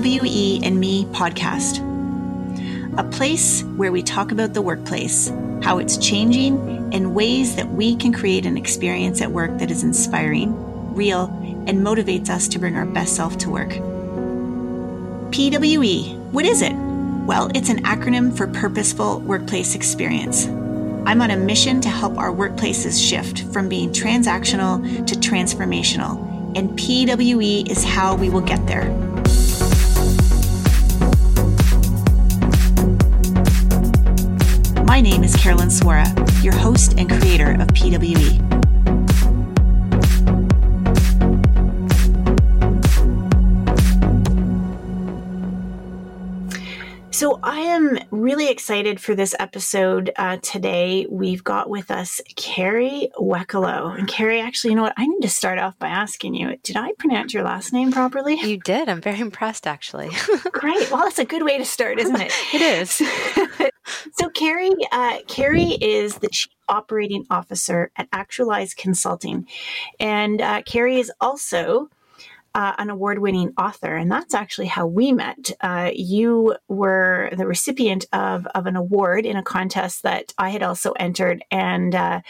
PWE and Me podcast, a place where we talk about the workplace, how it's changing, and ways that we can create an experience at work that is inspiring, real, and motivates us to bring our best self to work. PWE, what is it? Well, it's an acronym for Purposeful Workplace Experience. I'm on a mission to help our workplaces shift from being transactional to transformational and PWE is how we will get there. My name is Carolyn Swora, your host and creator of PWE. So I am really excited for this episode uh, today. We've got with us Carrie Weckelo. And Carrie, actually, you know what? I need to start off by asking you, did I pronounce your last name properly? You did. I'm very impressed, actually. Great. Well, that's a good way to start, isn't it? it is. so Carrie, uh, Carrie is the chief operating officer at Actualize Consulting. And uh, Carrie is also uh, an award winning author. And that's actually how we met. Uh, you were the recipient of, of an award in a contest that I had also entered. And, uh,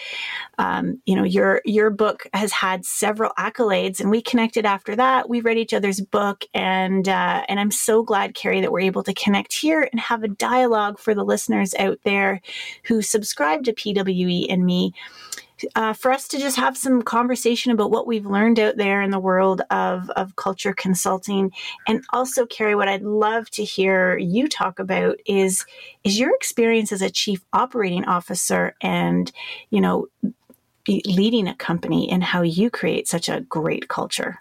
um, you know, your, your book has had several accolades and we connected after that. We read each other's book and, uh, and I'm so glad, Carrie, that we're able to connect here and have a dialogue for the listeners out there who subscribe to PWE and me uh, for us to just have some conversation about what we've learned out there in the world of, of culture consulting. And also, Carrie, what I'd love to hear you talk about is is your experience as a chief operating officer and, you know, leading a company and how you create such a great culture.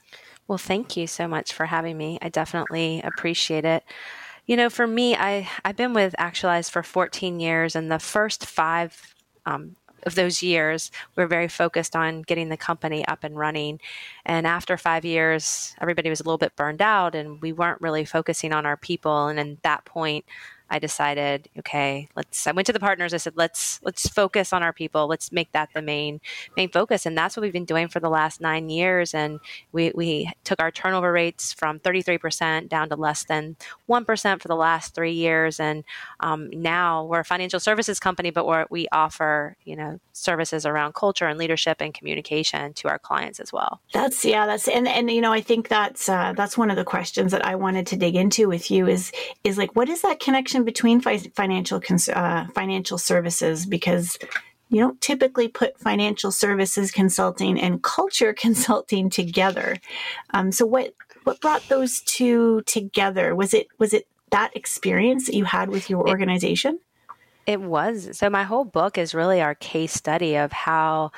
Well, thank you so much for having me. I definitely appreciate it. You know, for me, I, I've been with Actualize for 14 years, and the first five um, of those years, we were very focused on getting the company up and running. And after five years, everybody was a little bit burned out and we weren't really focusing on our people. And at that point, I decided, okay, let's. I went to the partners. I said, let's let's focus on our people. Let's make that the main main focus, and that's what we've been doing for the last nine years. And we we took our turnover rates from 33% down to less than one percent for the last three years, and um, now we're a financial services company, but we we offer you know services around culture and leadership and communication to our clients as well. That's yeah, that's and and you know I think that's uh, that's one of the questions that I wanted to dig into with you is is like what is that connection connection between fi- financial uh, financial services because you don't typically put financial services consulting and culture consulting together. Um, so what what brought those two together? Was it was it that experience that you had with your organization? It, it was. So my whole book is really our case study of how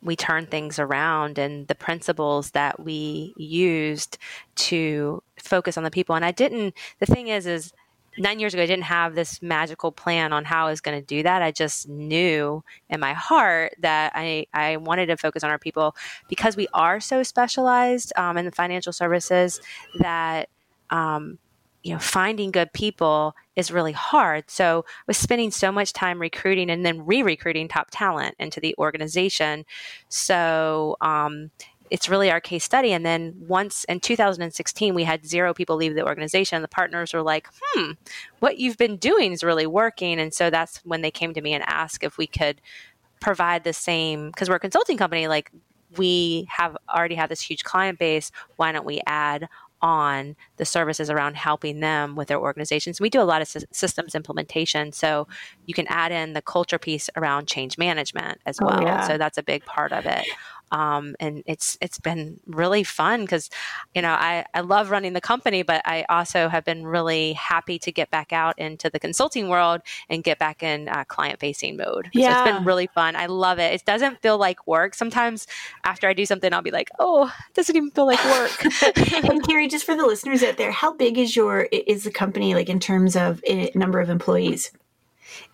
we turn things around and the principles that we used to focus on the people. And I didn't. The thing is, is nine years ago, I didn't have this magical plan on how I was going to do that. I just knew in my heart that I, I wanted to focus on our people because we are so specialized um, in the financial services that, um, you know, finding good people is really hard. So I was spending so much time recruiting and then re-recruiting top talent into the organization. So, um, it's really our case study. And then once in 2016, we had zero people leave the organization. The partners were like, hmm, what you've been doing is really working. And so that's when they came to me and asked if we could provide the same, because we're a consulting company, like we have already have this huge client base. Why don't we add on the services around helping them with their organizations. We do a lot of systems implementation, so you can add in the culture piece around change management as oh, well. Oh, yeah. So that's a big part of it. Um, and it's it's been really fun because you know I, I love running the company but i also have been really happy to get back out into the consulting world and get back in uh, client facing mode. Yeah. so it's been really fun. I love it. It doesn't feel like work. Sometimes after i do something i'll be like oh it doesn't even feel like work. And carrie just for the listeners out there how big is your is the company like in terms of eh, number of employees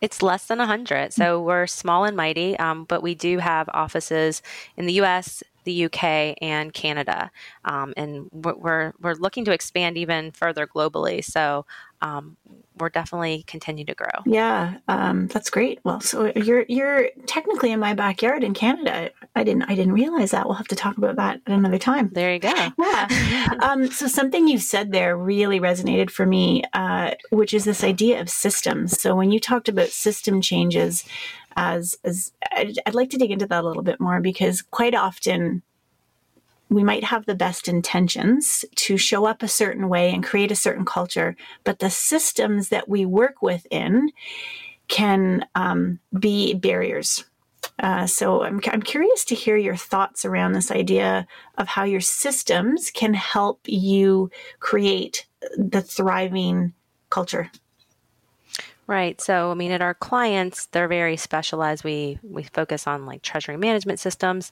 it's less than 100. So we're small and mighty, um, but we do have offices in the US, the UK and Canada, um, and we're we're looking to expand even further globally. So um, we're definitely continuing to grow. Yeah, um, that's great. Well, so you're you're technically in my backyard in Canada. I didn't I didn't realize that. We'll have to talk about that at another time. There you go. Yeah. um, so something you said there really resonated for me, uh, which is this idea of systems. So when you talked about system changes, as as I'd, I'd like to dig into that a little bit more because quite often we might have the best intentions to show up a certain way and create a certain culture, but the systems that we work within can um, be barriers. Uh, so I'm, I'm curious to hear your thoughts around this idea of how your systems can help you create the thriving culture. Right. So, I mean, at our clients, they're very specialized. We we focus on like treasury management systems.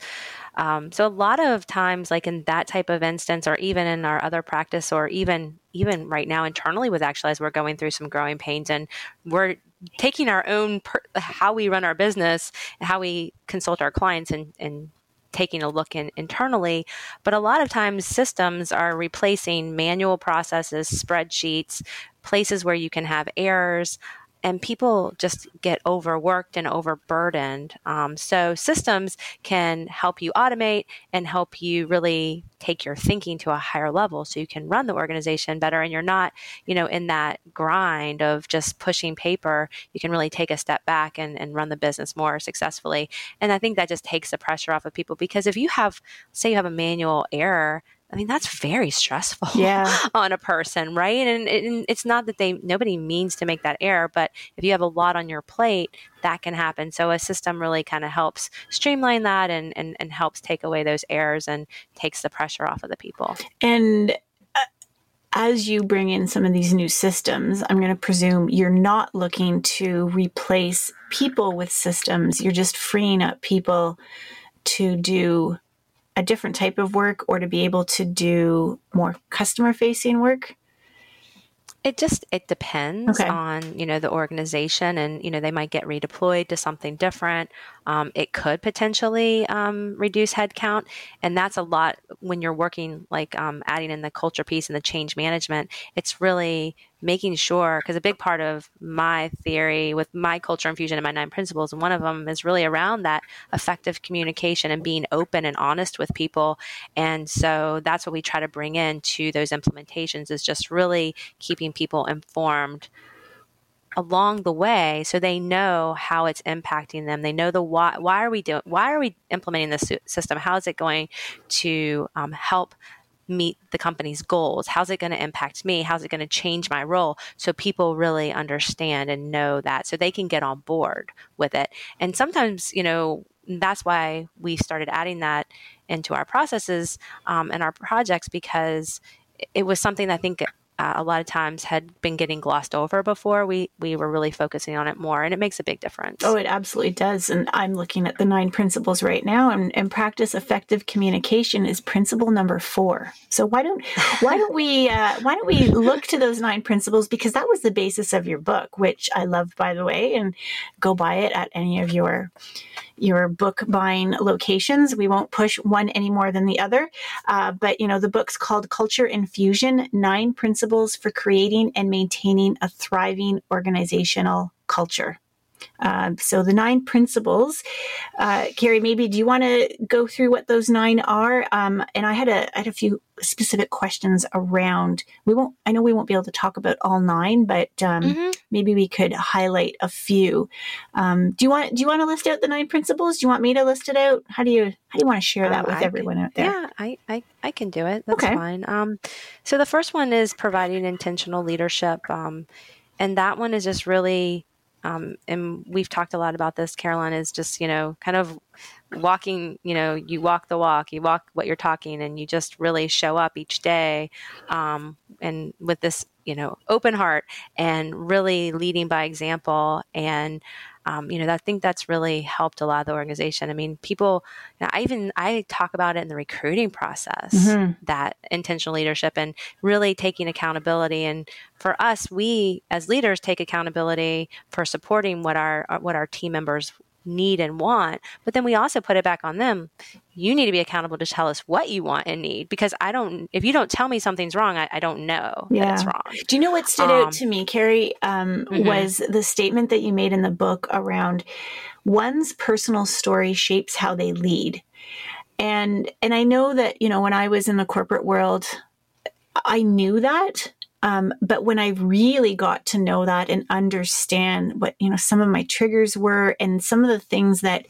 Um, so, a lot of times, like in that type of instance, or even in our other practice, or even even right now internally with Actualize, we're going through some growing pains, and we're taking our own per- how we run our business how we consult our clients and and taking a look in internally. But a lot of times, systems are replacing manual processes, spreadsheets, places where you can have errors and people just get overworked and overburdened. Um, so systems can help you automate and help you really take your thinking to a higher level so you can run the organization better and you're not, you know, in that grind of just pushing paper. You can really take a step back and, and run the business more successfully. And I think that just takes the pressure off of people because if you have, say you have a manual error, I mean, that's very stressful yeah. on a person, right? And, and, it's not that they nobody means to make that error, but if you have a lot on your plate, that can happen. So a system really kind of helps streamline that and, and, and helps take away those errors and takes the pressure off of the people. And uh, as you bring in some of these new systems, I'm going to presume you're not looking to replace people with systems. You're just freeing up people to do a different type of work or to be able to do more customer facing work? It just it depends okay. on you know the organization, and you know they might get redeployed to something different. Um, it could potentially um, reduce headcount, and that's a lot when you're working like um, adding in the culture piece and the change management. It's really making sure because a big part of my theory with my culture infusion and my nine principles and one of them is really around that effective communication and being open and honest with people and so that's what we try to bring in to those implementations is just really keeping people informed along the way so they know how it's impacting them they know the why why are we doing why are we implementing this system how is it going to um, help meet the company's goals? How's it going to impact me? How's it going to change my role? So people really understand and know that so they can get on board with it. And sometimes, you know, that's why we started adding that into our processes um, and our projects because it was something I think uh, a lot of times had been getting glossed over before. We we were really focusing on it more, and it makes a big difference. Oh, it absolutely does. And I'm looking at the nine principles right now, and, and practice effective communication is principle number four. So why don't why don't we uh, why don't we look to those nine principles because that was the basis of your book, which I love by the way, and go buy it at any of your your book buying locations. We won't push one any more than the other. Uh, but, you know, the book's called Culture Infusion Nine Principles for Creating and Maintaining a Thriving Organizational Culture. Uh, so the nine principles, uh, Carrie, maybe do you want to go through what those nine are? Um, and I had a I had a few specific questions around. We won't. I know we won't be able to talk about all nine, but um, mm-hmm. maybe we could highlight a few. Um, do you want Do you want to list out the nine principles? Do you want me to list it out? How do you How do you want to share that uh, with I everyone can, out there? Yeah, I, I I can do it. That's okay. fine. Um, so the first one is providing intentional leadership, um, and that one is just really um, and we've talked a lot about this, Caroline, is just, you know, kind of walking, you know, you walk the walk, you walk what you're talking, and you just really show up each day um, and with this, you know, open heart and really leading by example. And um, you know, I think that's really helped a lot of the organization. I mean, people, you know, I even I talk about it in the recruiting process mm-hmm. that intentional leadership and really taking accountability. And for us, we as leaders take accountability for supporting what our what our team members need and want. But then we also put it back on them. You need to be accountable to tell us what you want and need because I don't, if you don't tell me something's wrong, I, I don't know yeah. that it's wrong. Do you know what stood um, out to me, Carrie, um, mm-hmm. was the statement that you made in the book around one's personal story shapes how they lead. And, and I know that, you know, when I was in the corporate world, I knew that um, but when I really got to know that and understand what, you know, some of my triggers were and some of the things that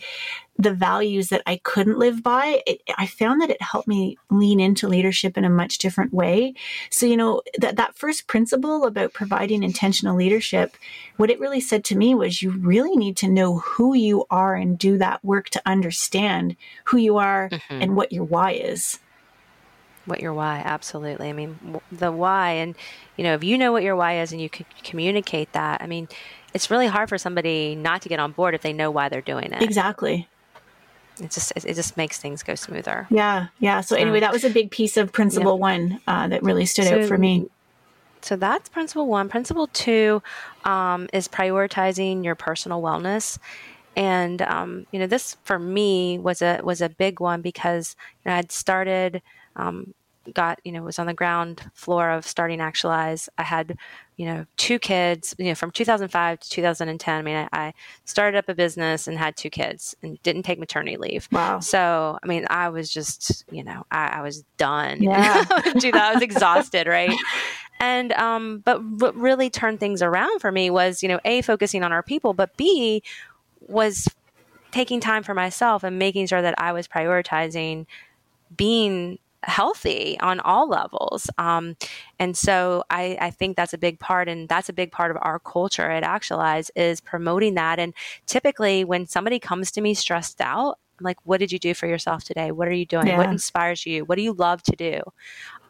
the values that I couldn't live by, it, I found that it helped me lean into leadership in a much different way. So, you know, that, that first principle about providing intentional leadership, what it really said to me was you really need to know who you are and do that work to understand who you are mm-hmm. and what your why is what your why absolutely. I mean the why and you know if you know what your why is and you can communicate that i mean it's really hard for somebody not to get on board if they know why they're doing it. Exactly. It just it just makes things go smoother. Yeah yeah. So anyway that was a big piece of principle one uh, that really stood so, out for me. so that's principle one. Principle two um, is prioritizing your personal wellness. And um, you know this for me was a was a big one because you know, i'd started um, got you know was on the ground floor of starting actualize. I had you know two kids you know from 2005 to 2010 i mean I, I, started up a business and had two kids and didn't take maternity leave. Wow. So i mean i was just you know i, I was done yeah. Dude, i was exhausted right? And um but what really turned things around for me was you know a focusing on our people but b was taking time for myself and making sure that i was prioritizing being healthy on all levels. Um, and so I, I, think that's a big part, and that's a big part of our culture at Actualize is promoting that. And typically, when somebody comes to me stressed out, I'm like, what did you do for yourself today? What are you doing? Yeah. What inspires you? What do you love to do?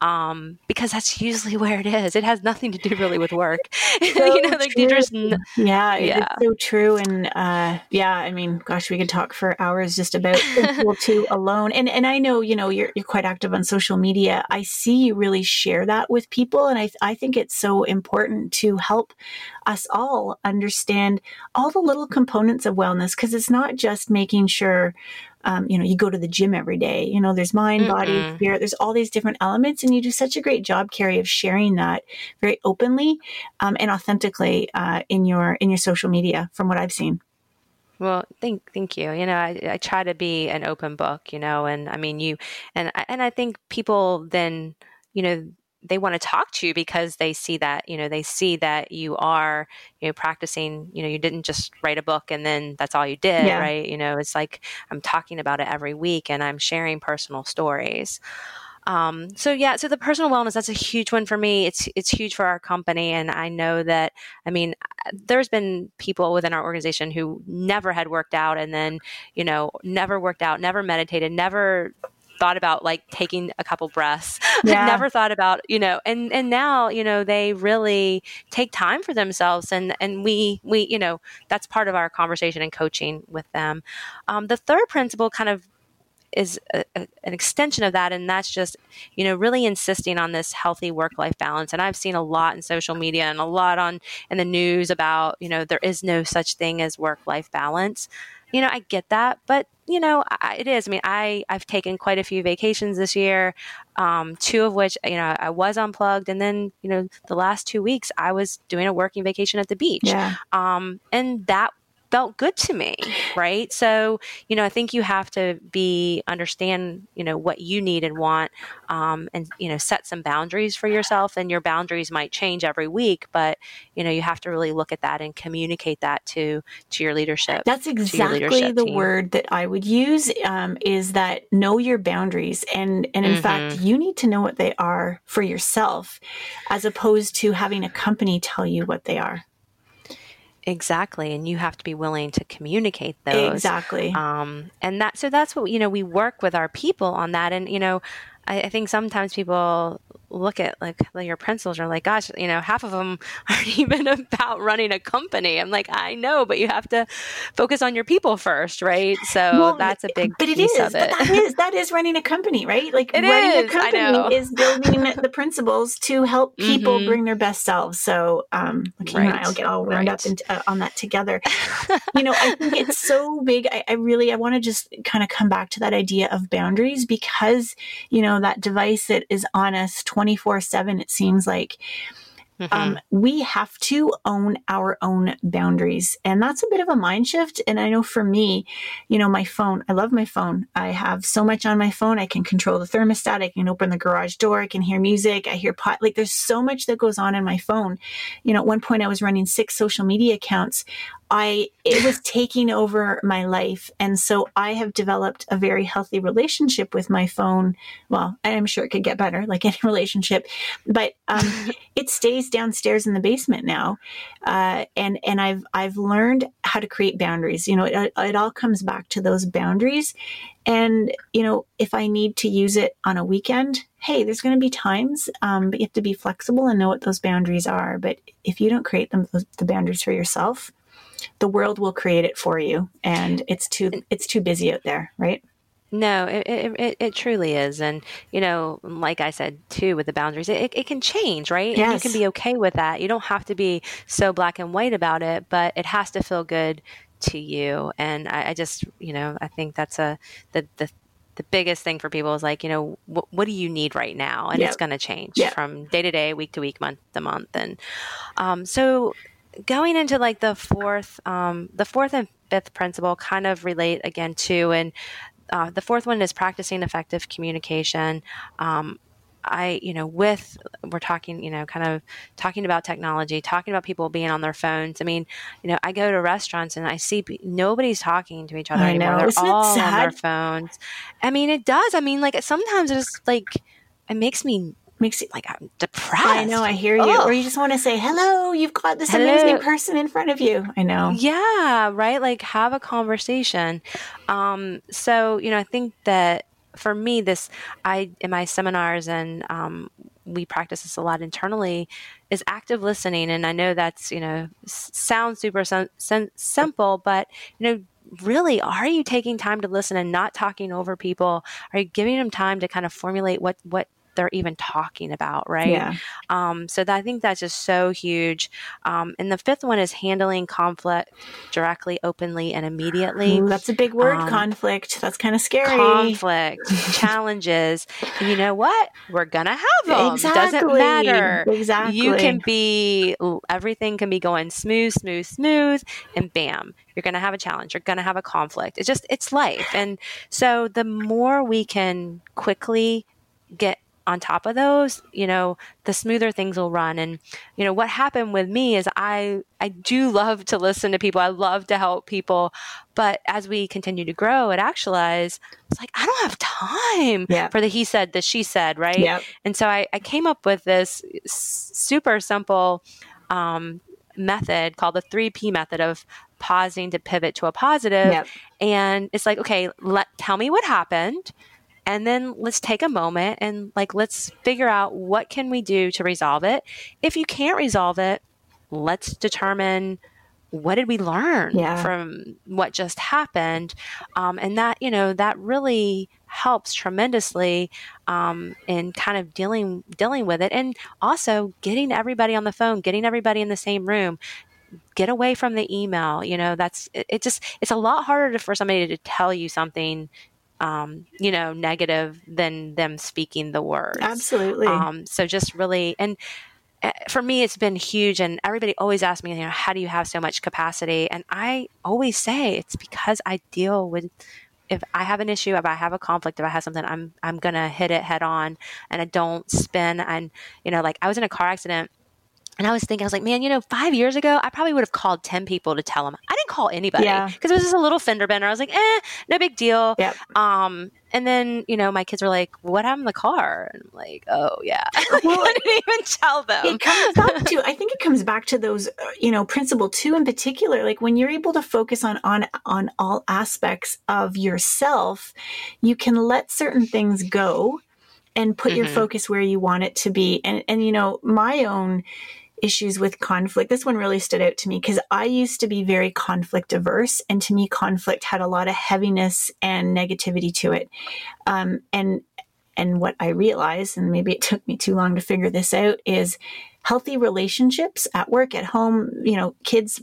Um, because that's usually where it is. It has nothing to do really with work. So you know, like just yeah, yeah, it's so true. And uh, yeah, I mean, gosh, we could talk for hours just about two alone. And and I know you know you're you're quite active on social media. I see you really share that with people, and I I think it's so important to help us all understand all the little components of wellness because it's not just making sure um, you know, you go to the gym every day. You know, there's mind, body, spirit. There's all these different elements, and you do such a great job, Carrie, of sharing that very openly um, and authentically uh, in your in your social media. From what I've seen. Well, thank thank you. You know, I, I try to be an open book. You know, and I mean, you and and I think people then, you know, they want to talk to you because they see that you know they see that you are you know practicing you know you didn't just write a book and then that's all you did yeah. right you know it's like i'm talking about it every week and i'm sharing personal stories um, so yeah, so the personal wellness that's a huge one for me. It's it's huge for our company, and I know that. I mean, there's been people within our organization who never had worked out, and then you know never worked out, never meditated, never thought about like taking a couple breaths. Yeah. never thought about, you know, and and now, you know, they really take time for themselves and and we we, you know, that's part of our conversation and coaching with them. Um, the third principle kind of is a, a, an extension of that and that's just you know really insisting on this healthy work life balance and i've seen a lot in social media and a lot on in the news about you know there is no such thing as work life balance you know, I get that, but you know, I, it is. I mean, I I've taken quite a few vacations this year, um, two of which you know I was unplugged, and then you know the last two weeks I was doing a working vacation at the beach, yeah. um, and that felt good to me, right? So, you know, I think you have to be understand, you know, what you need and want, um, and you know, set some boundaries for yourself. And your boundaries might change every week, but you know, you have to really look at that and communicate that to to your leadership. That's exactly leadership the team. word that I would use. Um, is that know your boundaries, and and in mm-hmm. fact, you need to know what they are for yourself, as opposed to having a company tell you what they are. Exactly, and you have to be willing to communicate those exactly. Um, and that so that's what you know we work with our people on that, and you know I, I think sometimes people look at like your principles are like, gosh, you know, half of them aren't even about running a company. I'm like, I know, but you have to focus on your people first, right? So well, that's a big but it is, But that is that is running a company, right? Like it running is, a company is building the principles to help people mm-hmm. bring their best selves. So um, right. I'll get all wound right. up into, uh, on that together. you know, I think it's so big. I, I really I want to just kind of come back to that idea of boundaries because you know that device that is on us 24 7 it seems like Mm-hmm. Um, we have to own our own boundaries. And that's a bit of a mind shift. And I know for me, you know, my phone, I love my phone. I have so much on my phone. I can control the thermostat. I can open the garage door. I can hear music. I hear pot. Like there's so much that goes on in my phone. You know, at one point I was running six social media accounts. I it was taking over my life. And so I have developed a very healthy relationship with my phone. Well, I'm sure it could get better, like any relationship, but um, it stays downstairs in the basement now. Uh, and and I've I've learned how to create boundaries. You know, it, it all comes back to those boundaries. And you know, if I need to use it on a weekend, hey, there's going to be times, um, but you have to be flexible and know what those boundaries are. But if you don't create them, the boundaries for yourself, the world will create it for you and it's too it's too busy out there right no, it, it, it, truly is. And, you know, like I said too, with the boundaries, it, it can change, right? Yes. And you can be okay with that. You don't have to be so black and white about it, but it has to feel good to you. And I, I just, you know, I think that's a, the, the, the biggest thing for people is like, you know, what, what do you need right now? And yep. it's going to change yep. from day to day, week to week, month to month. And um, so going into like the fourth, um, the fourth and fifth principle kind of relate again to, and uh, the fourth one is practicing effective communication. Um, I, you know, with we're talking, you know, kind of talking about technology, talking about people being on their phones. I mean, you know, I go to restaurants and I see nobody's talking to each other I anymore. Know. They're Isn't all on their phones. I mean, it does. I mean, like sometimes it's like it makes me makes you like I'm depressed. I know, I hear you. Ugh. Or you just want to say, hello, you've got this hello. amazing person in front of you. I know. Yeah, right? Like have a conversation. Um, so, you know, I think that for me, this, I, in my seminars and, um, we practice this a lot internally is active listening and i know that's you know sounds super simple but you know really are you taking time to listen and not talking over people are you giving them time to kind of formulate what what they're even talking about, right? Yeah. Um, so that, I think that's just so huge. Um, and the fifth one is handling conflict directly, openly, and immediately. Ooh, that's a big word, um, conflict. That's kind of scary. Conflict, challenges. And you know what? We're gonna have them. Exactly. Doesn't matter. Exactly. You can be everything can be going smooth, smooth, smooth, and bam, you're going to have a challenge you're going to have a conflict it's just it's life and so the more we can quickly get on top of those, you know, the smoother things will run. And, you know, what happened with me is I, I do love to listen to people. I love to help people. But as we continue to grow at Actualize, it's like, I don't have time yeah. for the he said, the she said, right? And so I, I came up with this super simple um, method called the 3P method of pausing to pivot to a positive. Yep. And it's like, okay, let tell me what happened and then let's take a moment and like let's figure out what can we do to resolve it. If you can't resolve it let's determine what did we learn yeah. from what just happened. Um, and that you know that really helps tremendously um, in kind of dealing dealing with it. And also getting everybody on the phone getting everybody in the same room. Get away from the email you know that's it, it just it's a lot harder to, for somebody to tell you something um, you know, negative than them speaking the words. Absolutely. Um, so just really, and eh, for me, it's been huge. And everybody always asks me, you know, how do you have so much capacity? And I always say it's because I deal with if I have an issue, if I have a conflict, if I have something, I'm I'm gonna hit it head on, and I don't spin. And you know, like I was in a car accident and I was thinking, I was like, man, you know, five years ago, I probably would have called 10 people to tell them. I didn't call anybody because yeah. it was just a little fender bender. I was like, eh, no big deal. Yep. Um, and then, you know, my kids were like, what happened to the car? And I'm like, oh, yeah. Well, I didn't even tell them. It comes back to, I think it comes back to those, uh, you know, principle two in particular. Like when you're able to focus on, on, on all aspects of yourself, you can let certain things go and put mm-hmm. your focus where you want it to be. And, and, you know, my own issues with conflict, this one really stood out to me because I used to be very conflict averse. And to me, conflict had a lot of heaviness and negativity to it. Um, and, and what I realized, and maybe it took me too long to figure this out, is healthy relationships at work, at home, you know, kids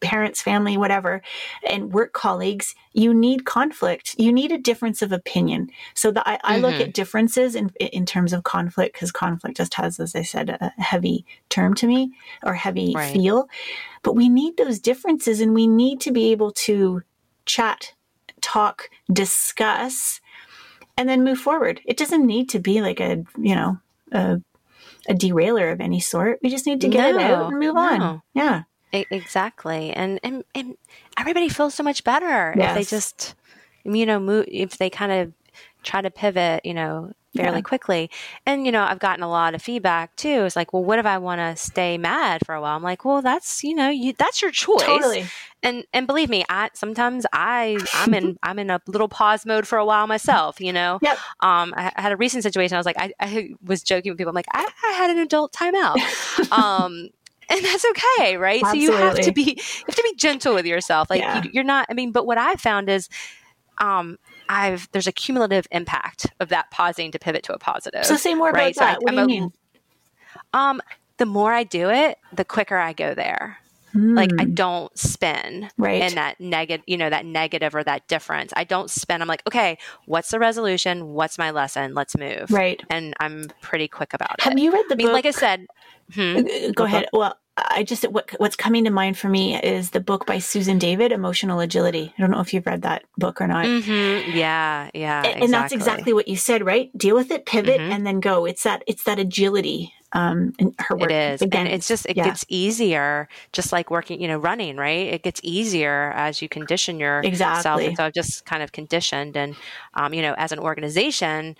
parents, family, whatever, and work colleagues, you need conflict. You need a difference of opinion. So the, I, I mm-hmm. look at differences in in terms of conflict because conflict just has, as I said, a heavy term to me or heavy right. feel. But we need those differences, and we need to be able to chat, talk, discuss, and then move forward. It doesn't need to be like a you know a a derailer of any sort. We just need to get no, it out and move no. on. Yeah. Exactly. And, and, and everybody feels so much better yes. if they just, you know, move, if they kind of try to pivot, you know, fairly yeah. quickly. And, you know, I've gotten a lot of feedback too. It's like, well, what if I want to stay mad for a while? I'm like, well, that's, you know, you, that's your choice. Totally. And, and believe me, I, sometimes I, I'm in, I'm in a little pause mode for a while myself, you know? Yep. Um, I, I had a recent situation. I was like, I, I was joking with people. I'm like, I, I had an adult timeout. um, and that's okay, right? Absolutely. So you have to be you have to be gentle with yourself. Like yeah. you, are not. I mean, but what I've found is, um, I've there's a cumulative impact of that pausing to pivot to a positive. So say more right? about that. So what I, do you a, mean? Um, the more I do it, the quicker I go there. Mm. Like I hmm. don't spin right. in that negative, you know, that negative or that difference. I don't spin. I'm like, okay, what's the resolution? What's my lesson? Let's move. Right. And I'm pretty quick about it. Have you read the I mean, book? Like I said, hmm? go ahead. Well, I just what, what's coming to mind for me is the book by Susan David, Emotional Agility. I don't know if you've read that book or not. Mm-hmm. Yeah, yeah, and, exactly. and, that's exactly what you said, right? Deal with it, pivot, mm-hmm. and then go. It's that it's that agility. Um, in her work. It is, Again, and it's just it yeah. gets easier, just like working, you know, running. Right, it gets easier as you condition yourself. Exactly. And so I've just kind of conditioned, and um, you know, as an organization,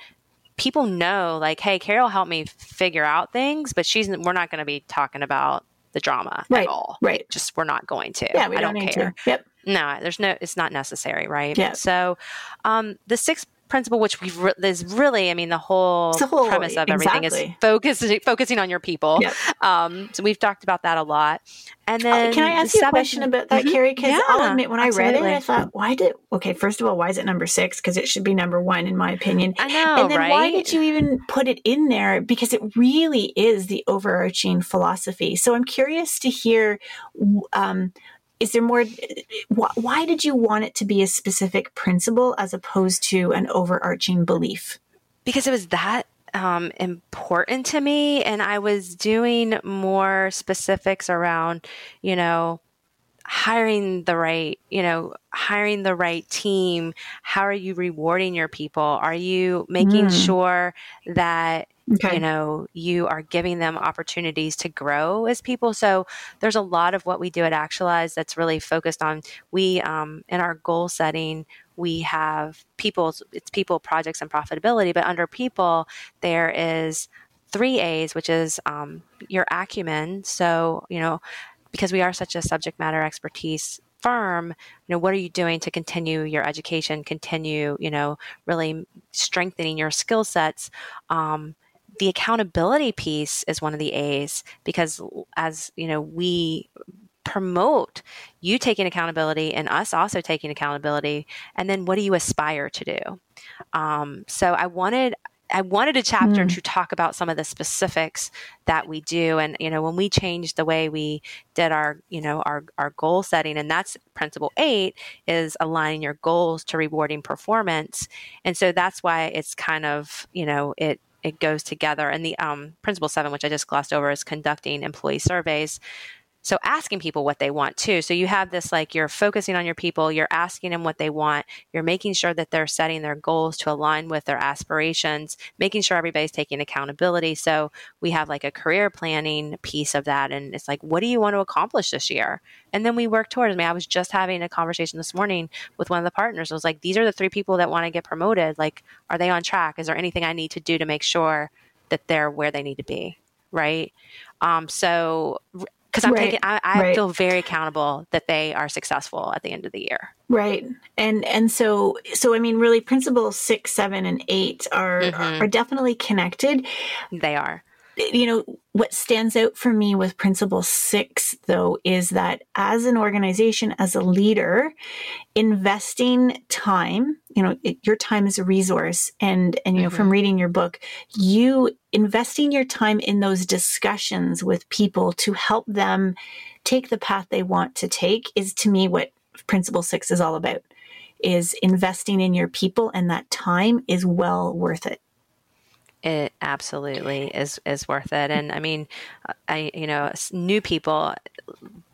people know like hey carol helped me figure out things but she's we're not going to be talking about the drama right, at all. Right. Just we're not going to. Yeah, we I don't, don't care. To. Yep. No, there's no. It's not necessary, right? Yeah. So, um, the sixth principle, which we've re- is really, I mean, the whole, the whole premise of exactly. everything is focusing focusing on your people. Yep. Um, so we've talked about that a lot. And uh, then, uh, can I ask you a question about that, mm-hmm. Carrie? Because yeah, I'll admit, when absolutely. I read it, I thought, why did? Okay, first of all, why is it number six? Because it should be number one, in my opinion. I know, And then right? why did you even put it in there? Because it really is the overarching philosophy. So I'm curious to hear. Um, is there more why did you want it to be a specific principle as opposed to an overarching belief because it was that um, important to me. And I was doing more specifics around, you know, hiring the right, you know, hiring the right team. How are you rewarding your people? Are you making mm. sure that Okay. you know you are giving them opportunities to grow as people so there's a lot of what we do at actualize that's really focused on we um, in our goal setting we have people, it's people, projects, and profitability. But under people, there is three A's, which is um, your acumen. So, you know, because we are such a subject matter expertise firm, you know, what are you doing to continue your education, continue, you know, really strengthening your skill sets? Um, the accountability piece is one of the A's because as you know, we promote you taking accountability and us also taking accountability and then what do you aspire to do um, so i wanted I wanted a chapter mm. to talk about some of the specifics that we do. And, you know, when we changed the way we did our, you know, our, our goal setting, and that's principle eight is aligning your goals to rewarding performance. And so that's why it's kind of, you know, it, it goes together. And the um, principle seven, which I just glossed over, is conducting employee surveys. So asking people what they want too. So you have this like you're focusing on your people, you're asking them what they want, you're making sure that they're setting their goals to align with their aspirations, making sure everybody's taking accountability. So we have like a career planning piece of that and it's like what do you want to accomplish this year? And then we work towards I mean I was just having a conversation this morning with one of the partners. I was like these are the three people that want to get promoted. Like are they on track? Is there anything I need to do to make sure that they're where they need to be? Right? Um, so because I'm right. taking, I, I right. feel very accountable that they are successful at the end of the year. Right. And, and so, so, I mean, really principles six, seven, and eight are, mm-hmm. are definitely connected. They are you know, what stands out for me with principle six, though, is that as an organization, as a leader, investing time, you know, it, your time is a resource. And, and, you know, mm-hmm. from reading your book, you investing your time in those discussions with people to help them take the path they want to take is to me what principle six is all about is investing in your people and that time is well worth it it absolutely is is worth it and i mean i you know new people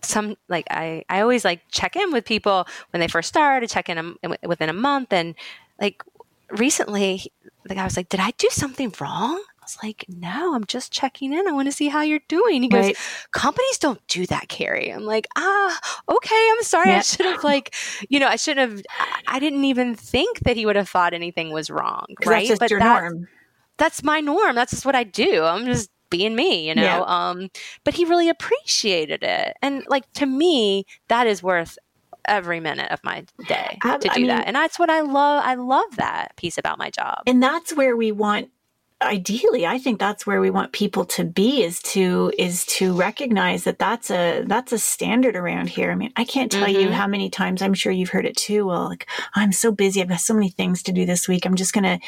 some like i i always like check in with people when they first start to check in a, within a month and like recently the guy was like did i do something wrong I was like, no, I'm just checking in. I want to see how you're doing. He goes, right. companies don't do that, Carrie. I'm like, ah, okay. I'm sorry. Yeah. I should have like, you know, I shouldn't have. I didn't even think that he would have thought anything was wrong. Right, but your norm that's my norm. That's just what I do. I'm just being me, you know. Yeah. Um, but he really appreciated it, and like to me, that is worth every minute of my day I, to do I mean, that. And that's what I love. I love that piece about my job. And that's where we want ideally i think that's where we want people to be is to is to recognize that that's a that's a standard around here i mean i can't tell mm-hmm. you how many times i'm sure you've heard it too well like i'm so busy i've got so many things to do this week i'm just gonna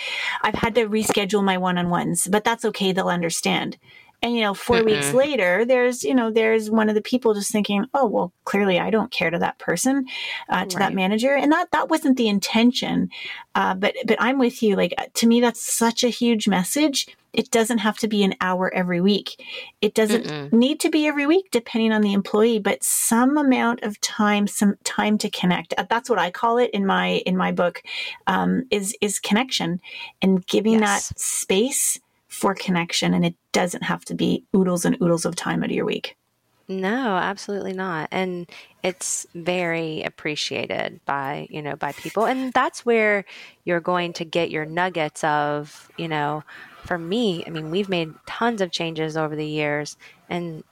i've had to reschedule my one-on-ones but that's okay they'll understand and, you know, 4 mm weeks later, there's, you know, there's one of the people just thinking, oh, well, clearly I don't care to that person, uh, to right. that manager. And that, that wasn't the intention. Uh, but, but I'm with you. Like, to me, that's such a huge message. It doesn't have to be an hour every week. It doesn't Mm-mm. need to be every week, depending on the employee, but some amount of time, some time to connect. Uh, that's what I call it in my, in my book, um, is, is connection and giving yes. that space for connection and it doesn't have to be oodles and oodles of time out of your week. No, absolutely not. And it's very appreciated by, you know, by people. And that's where you're going to get your nuggets of, you know, for me, I mean, we've made tons of changes over the years and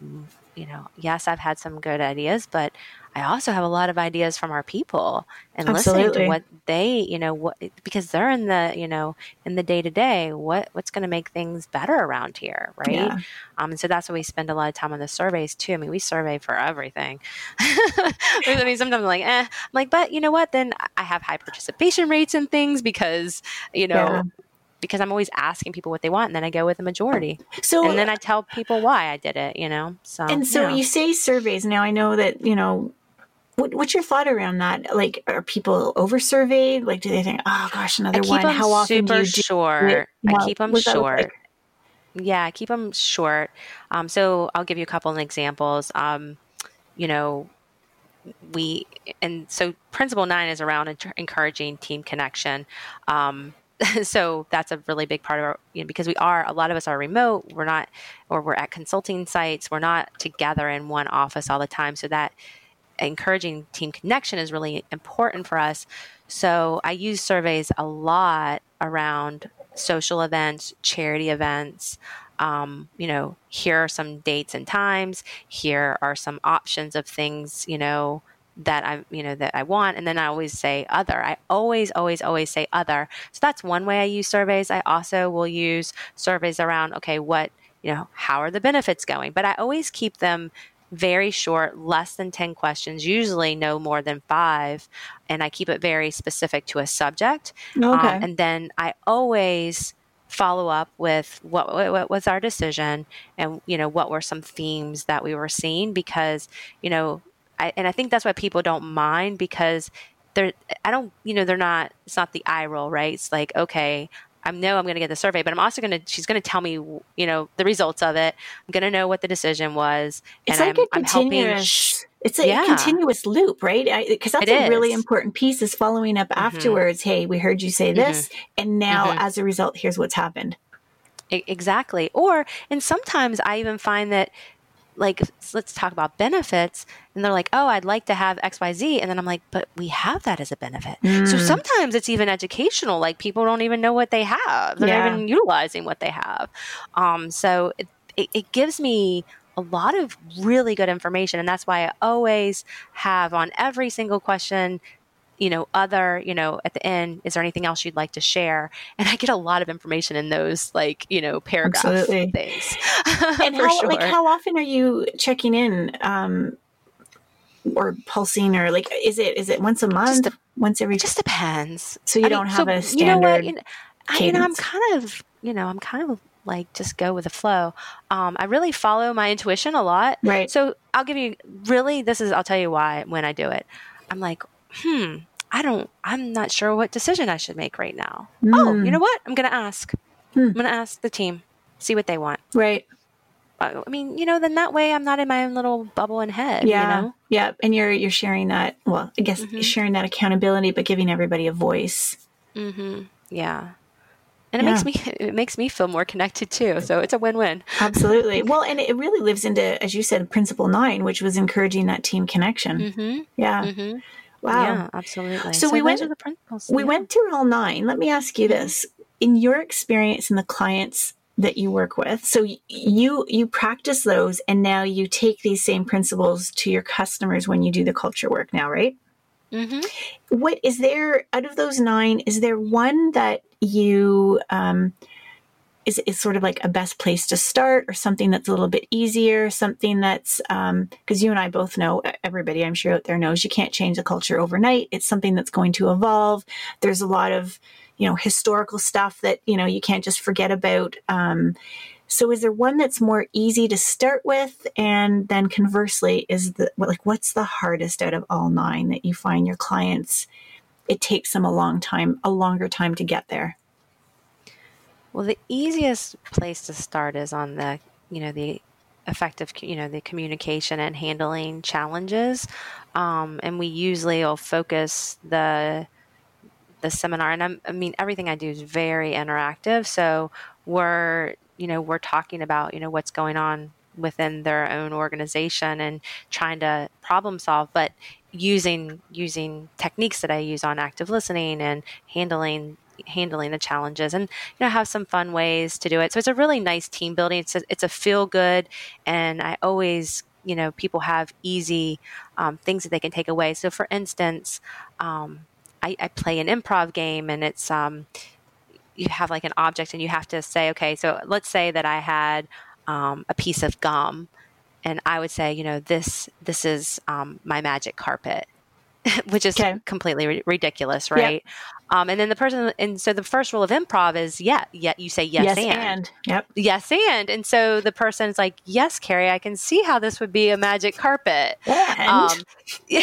you know, yes, I've had some good ideas, but I also have a lot of ideas from our people and Absolutely. listening to what they, you know, what because they're in the, you know, in the day to day, what what's going to make things better around here, right? Yeah. Um, and so that's why we spend a lot of time on the surveys too. I mean, we survey for everything. I mean, sometimes I'm like, eh, I'm like, but you know what? Then I have high participation rates and things because you know. Yeah because I'm always asking people what they want, and then I go with the majority. So, and then I tell people why I did it. You know. So, and so you say surveys. Now I know that you know what, what's your thought around that? Like, are people over surveyed? Like, do they think, oh gosh, another one? How often do you do short? I keep them short. Like? Yeah, I keep them short. Um, so I'll give you a couple of examples. Um, you know, we and so principle nine is around encouraging team connection. Um, so that's a really big part of our you know because we are a lot of us are remote we're not or we're at consulting sites we're not together in one office all the time so that encouraging team connection is really important for us. So I use surveys a lot around social events, charity events. Um, you know, here are some dates and times. Here are some options of things, you know, that I, you know, that I want. And then I always say other. I always, always, always say other. So that's one way I use surveys. I also will use surveys around, okay, what, you know, how are the benefits going? But I always keep them very short, less than 10 questions, usually no more than five. And I keep it very specific to a subject. Okay. Um, and then I always follow up with what, what was our decision and, you know, what were some themes that we were seeing because, you know, I, and I think that's why people don't mind because they're, I don't, you know, they're not, it's not the eye roll, right? It's like, okay, I know I'm going to get the survey, but I'm also going to, she's going to tell me, you know, the results of it. I'm going to know what the decision was. It's like I'm, a continuous, helping, it's a yeah. continuous loop, right? Because that's it a is. really important piece is following up mm-hmm. afterwards. Hey, we heard you say this. Mm-hmm. And now mm-hmm. as a result, here's what's happened. Exactly. Or, and sometimes I even find that like let's talk about benefits and they're like oh i'd like to have xyz and then i'm like but we have that as a benefit mm. so sometimes it's even educational like people don't even know what they have they're yeah. not even utilizing what they have um, so it, it, it gives me a lot of really good information. And that's why I always have on every single question, you know, other, you know, at the end, is there anything else you'd like to share? And I get a lot of information in those, like, you know, paragraph Absolutely. things. and how, sure. like, how often are you checking in? Um, or pulsing or like is it is it once a month once every just depends so you I don't mean, have so, a standard you know what you know, I, you know i'm kind of you know i'm kind of like just go with the flow. Um, I really follow my intuition a lot. Right. So I'll give you really this is I'll tell you why when I do it. I'm like, hmm, I don't I'm not sure what decision I should make right now. Mm. Oh, you know what? I'm gonna ask. Hmm. I'm gonna ask the team, see what they want. Right. I mean, you know, then that way I'm not in my own little bubble and head. Yeah. You know? Yeah. And you're you're sharing that well, I guess mm-hmm. sharing that accountability, but giving everybody a voice. Mm-hmm. Yeah and it yeah. makes me it makes me feel more connected too so it's a win-win absolutely well and it really lives into as you said principle nine which was encouraging that team connection mm-hmm. yeah mm-hmm. Wow yeah absolutely so, so we went to the principles we yeah. went through all nine let me ask you this in your experience in the clients that you work with so you you practice those and now you take these same principles to your customers when you do the culture work now right Mm-hmm. What is there out of those nine? Is there one that you um, is is sort of like a best place to start, or something that's a little bit easier? Something that's because um, you and I both know everybody I'm sure out there knows you can't change a culture overnight. It's something that's going to evolve. There's a lot of you know historical stuff that you know you can't just forget about. Um, so is there one that's more easy to start with? And then conversely, is the like what's the hardest out of all nine that you find your clients it takes them a long time, a longer time to get there? Well, the easiest place to start is on the, you know, the effective, you know, the communication and handling challenges. Um, and we usually will focus the the seminar, and I'm, I mean everything I do is very interactive. So we're you know we're talking about you know what's going on within their own organization and trying to problem solve but using using techniques that I use on active listening and handling handling the challenges and you know have some fun ways to do it so it's a really nice team building it's a, it's a feel good and I always you know people have easy um, things that they can take away so for instance um, I, I, play an improv game and it's um, you have like an object and you have to say, okay, so let's say that I had um, a piece of gum, and I would say, you know, this this is um, my magic carpet, which is okay. completely ri- ridiculous, right? Um, and then the person, and so the first rule of improv is, yeah, yeah, you say yes, yes and. and. Yep. Yes and. And so the person is like, yes, Carrie, I can see how this would be a magic carpet. And. Um,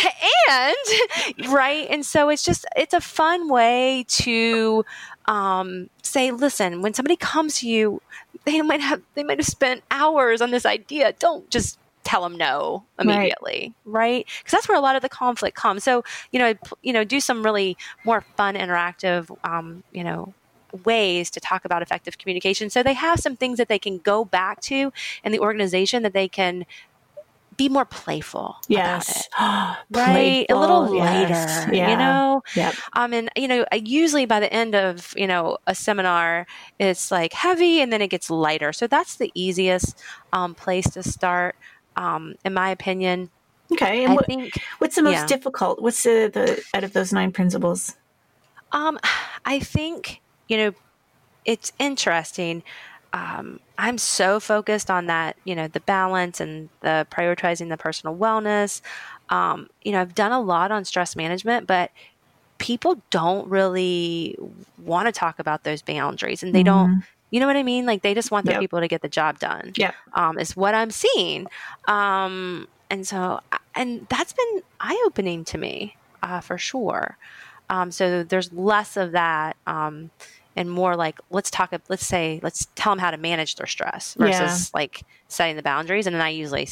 and, right. And so it's just, it's a fun way to um, say, listen, when somebody comes to you, they might have, they might have spent hours on this idea. Don't just tell them no immediately, right? Because right? that's where a lot of the conflict comes. So, you know, you know, do some really more fun, interactive, um, you know, ways to talk about effective communication. So they have some things that they can go back to in the organization that they can be more playful. Yes. right. Playful, a little lighter, yes. yeah. you know? Yep. Um, and, you know, usually by the end of, you know, a seminar, it's like heavy and then it gets lighter. So that's the easiest um, place to start um, in my opinion. Okay, and what, think, what's the most yeah. difficult? What's the, the out of those nine principles? Um, I think you know it's interesting. Um, I'm so focused on that, you know, the balance and the prioritizing the personal wellness. Um, you know, I've done a lot on stress management, but people don't really want to talk about those boundaries and they mm-hmm. don't you know what I mean? Like they just want their yep. people to get the job done. Yeah. Um, is what I'm seeing. Um, and so, and that's been eye opening to me, uh, for sure. Um, so there's less of that. Um, and more like let's talk let's say let's tell them how to manage their stress versus yeah. like setting the boundaries and then i usually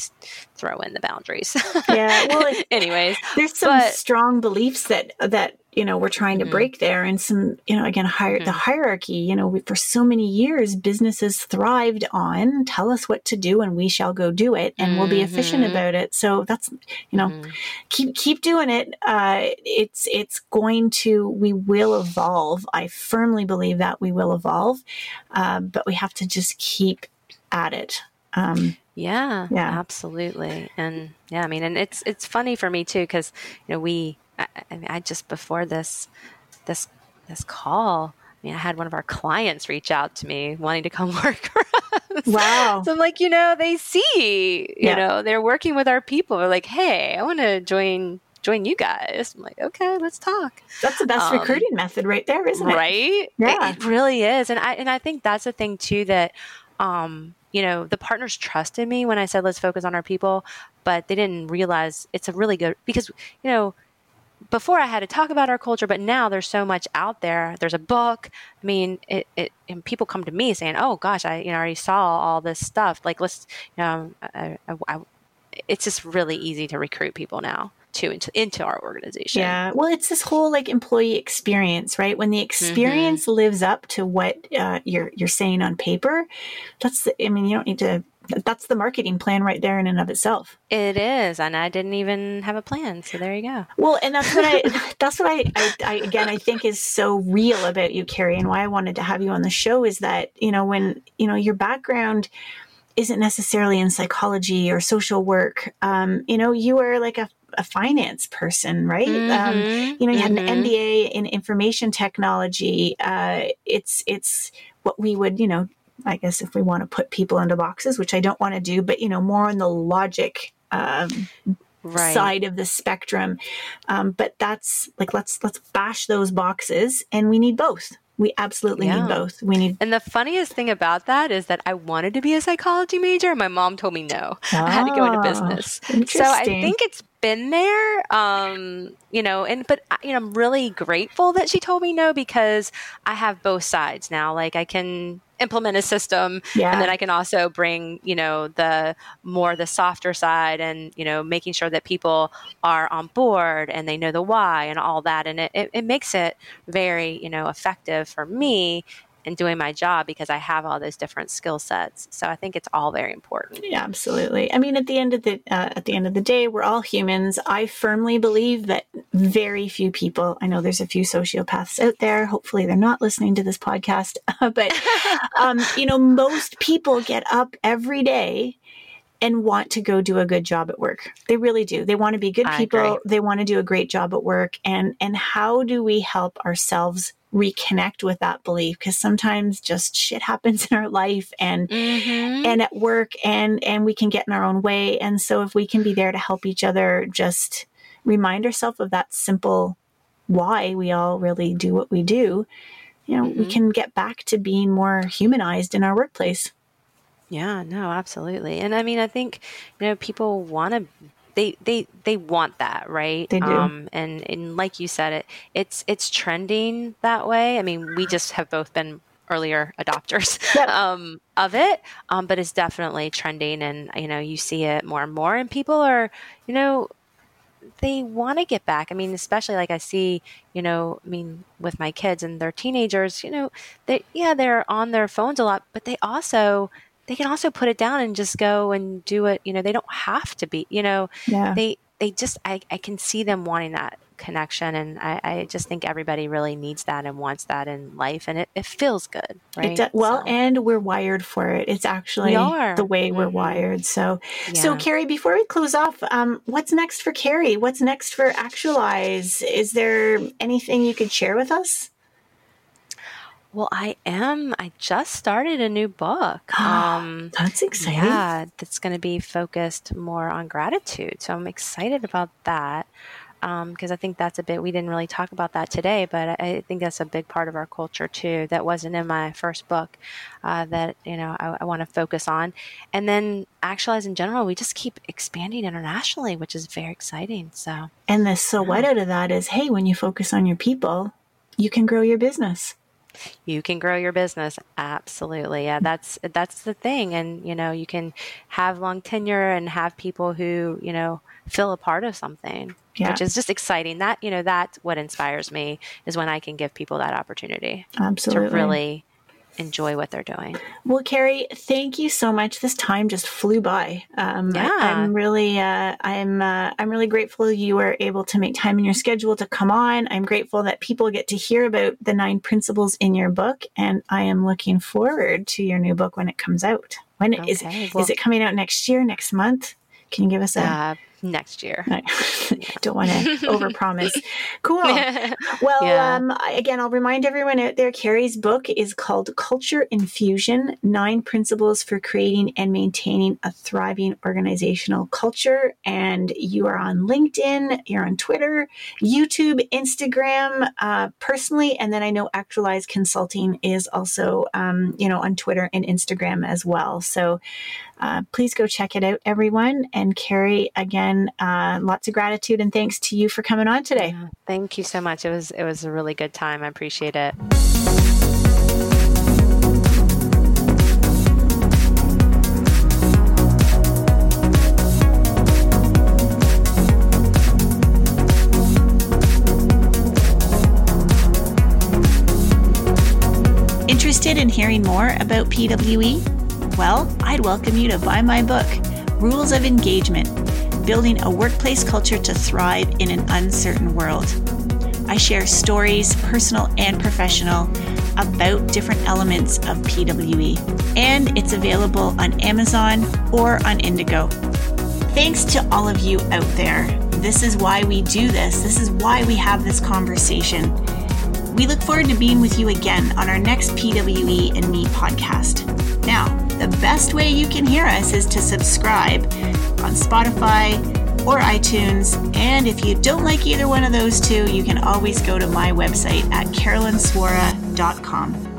throw in the boundaries yeah well anyways there's some but, strong beliefs that that you know we're trying to mm-hmm. break there and some you know again hier- mm-hmm. the hierarchy you know we, for so many years businesses thrived on tell us what to do and we shall go do it and mm-hmm. we'll be efficient mm-hmm. about it so that's you know mm-hmm. keep keep doing it uh, it's it's going to we will evolve i firmly believe that we will evolve uh, but we have to just keep at it Um, yeah, Yeah. absolutely. And yeah, I mean, and it's it's funny for me too because you know we I, I, mean, I just before this this this call, I mean, I had one of our clients reach out to me wanting to come work for us. Wow. So I'm like, you know, they see, you Yeah. know, they're working with our people. They're like, hey, I want to join join you guys. I'm like, okay, let's talk. That's the best Um, recruiting method right there, isn't it? right Yeah. it, it really is and i and i think that's the thing too that um you know the partners trusted me when i said let's focus on our people but they didn't realize it's a really good because you know before I had to talk about our culture, but now there's so much out there. There's a book. I mean, it, it and people come to me saying, "Oh gosh, I you know already saw all this stuff. Like let's you know, I, I, I, it's just really easy to recruit people now to into into our organization. Yeah. Well, it's this whole like employee experience, right? When the experience lives up to what uh, you're you're saying on paper, that's the, I mean, you don't need to. That's the marketing plan right there in and of itself. It is, and I didn't even have a plan. So there you go. Well, and that's what I that's what I, I, I again I think is so real about you, Carrie, and why I wanted to have you on the show is that you know when you know your background isn't necessarily in psychology or social work. Um, you know, you are like a, a finance person, right? Um, Mhm, you know, you had an mhm. MBA in information technology. Uh, it's it's what we would, you know, I guess if we want to put people into boxes, which I don't want to do, but you know, more on the logic um, right. side of the spectrum. Um, but that's like let's let's bash those boxes, and we need both. We absolutely Yeah. need both. We need. And the funniest thing about that is that I wanted to be a psychology major, and my mom told me no. I had to go into Ah, business. So I think it's been there, um, you know. And but I- you know, I'm really grateful that she told me no because I have both sides now. Like I can implement a system Yeah. and then I can also bring, you know, the more the softer side and, you know, making sure that people are on board and they know the why and all that. And it, it, it makes it very, you know, effective for me in doing my job because I have all those different skill sets. So I think it's all very important. Yeah, absolutely. I mean, at the end of the uh, at the end of the day, we're all humans. I firmly believe that very few people. I know there's a few sociopaths out there. Hopefully, they're not listening to this podcast. but um, you know, most people get up every day and want to go do a good job at work. They really do. They want to be good people. They want to do a great job at work. And and how do we help ourselves reconnect with that belief? Because sometimes just shit happens in our life and Mm-hmm. and at work and and we can get in our own way and so if we can be there to help each other just remind ourselves of that simple why we all really do what we do you know we Mhm. can get back to being more humanized in our workplace Yeah, no, absolutely. And I mean, I think, you know, people want to they they they want that, right? They do. Um and and like you said it it's it's trending that way. I mean, we just have both been earlier adopters Yep. um of it. Um but it's definitely trending and you know, you see it more and more and people are, you know, they want to get back. I mean, especially like I see, you know, I mean, with my kids and they're teenagers, you know, they yeah, they're on their phones a lot, but they also they can also put it down and just go and do it. You know, they don't have to be. You know, yeah they they just I I can see them wanting that connection, and I I just think everybody really needs that and wants that in life, and it, it feels good, right? it do- well So, and we're wired for it it's actually the way we're Mhm. wired so so carrie before we close off um, what's next for carrie what's next for actualize is there anything you could share with us well, I am. I just started a new book. Um, that's exciting Yeah, that's going to be focused more on gratitude. So I'm excited about that because I think that's a bit, we didn't really talk about that today, but I, I think that's a big part of our culture too. That wasn't in my first book uh, that, you know, I, I want to focus on. And then actualize in general, we just keep expanding internationally, which is very exciting. So And the so what out of that is, hey, when you focus on your people, you can grow your business. You can grow your business absolutely yeah that's that's the thing and you know you can have long tenure and have people who you know feel a part of something Yeah. which is just exciting that you know that's what inspires me is when i can give people that opportunity Absolutely. to really enjoy what they're doing Well, Carrie, thank you so much. This time just flew by. Um, Yeah. I, am really, uh, I'm, uh, I'm really grateful you were able to make time in your schedule to come on. I'm grateful that people get to hear about the nine principles in your book, and I am looking forward to your new book when it comes out. When okay, is well, is it coming out next year, next month? Can you give us a uh, next year. I Don't want to overpromise. Cool. Well, yeah. um, again, I'll remind everyone out there Carrie's book is called Culture Infusion Nine Principles for Creating and Maintaining a Thriving Organizational Culture. And you are on LinkedIn, you're on Twitter, YouTube, Instagram, uh, personally. And then I know Actualize Consulting is also, um, you know, on Twitter and Instagram as well. So uh, please go check it out, everyone. And Carrie, again, uh, lots of gratitude and thanks to you for coming on today. Yeah, thank you so much. It was it was a really good time. I appreciate it. Interested in hearing more about PWE? Well, I'd welcome you to buy my book, Rules of Engagement Building a Workplace Culture to Thrive in an Uncertain World. I share stories, personal and professional, about different elements of PWE, and it's available on Amazon or on Indigo. Thanks to all of you out there. This is why we do this. This is why we have this conversation. We look forward to being with you again on our next PWE and Me podcast. Now, the best way you can hear us is to subscribe on Spotify or iTunes. And if you don't like either one of those two, you can always go to my website at carolineswora.com.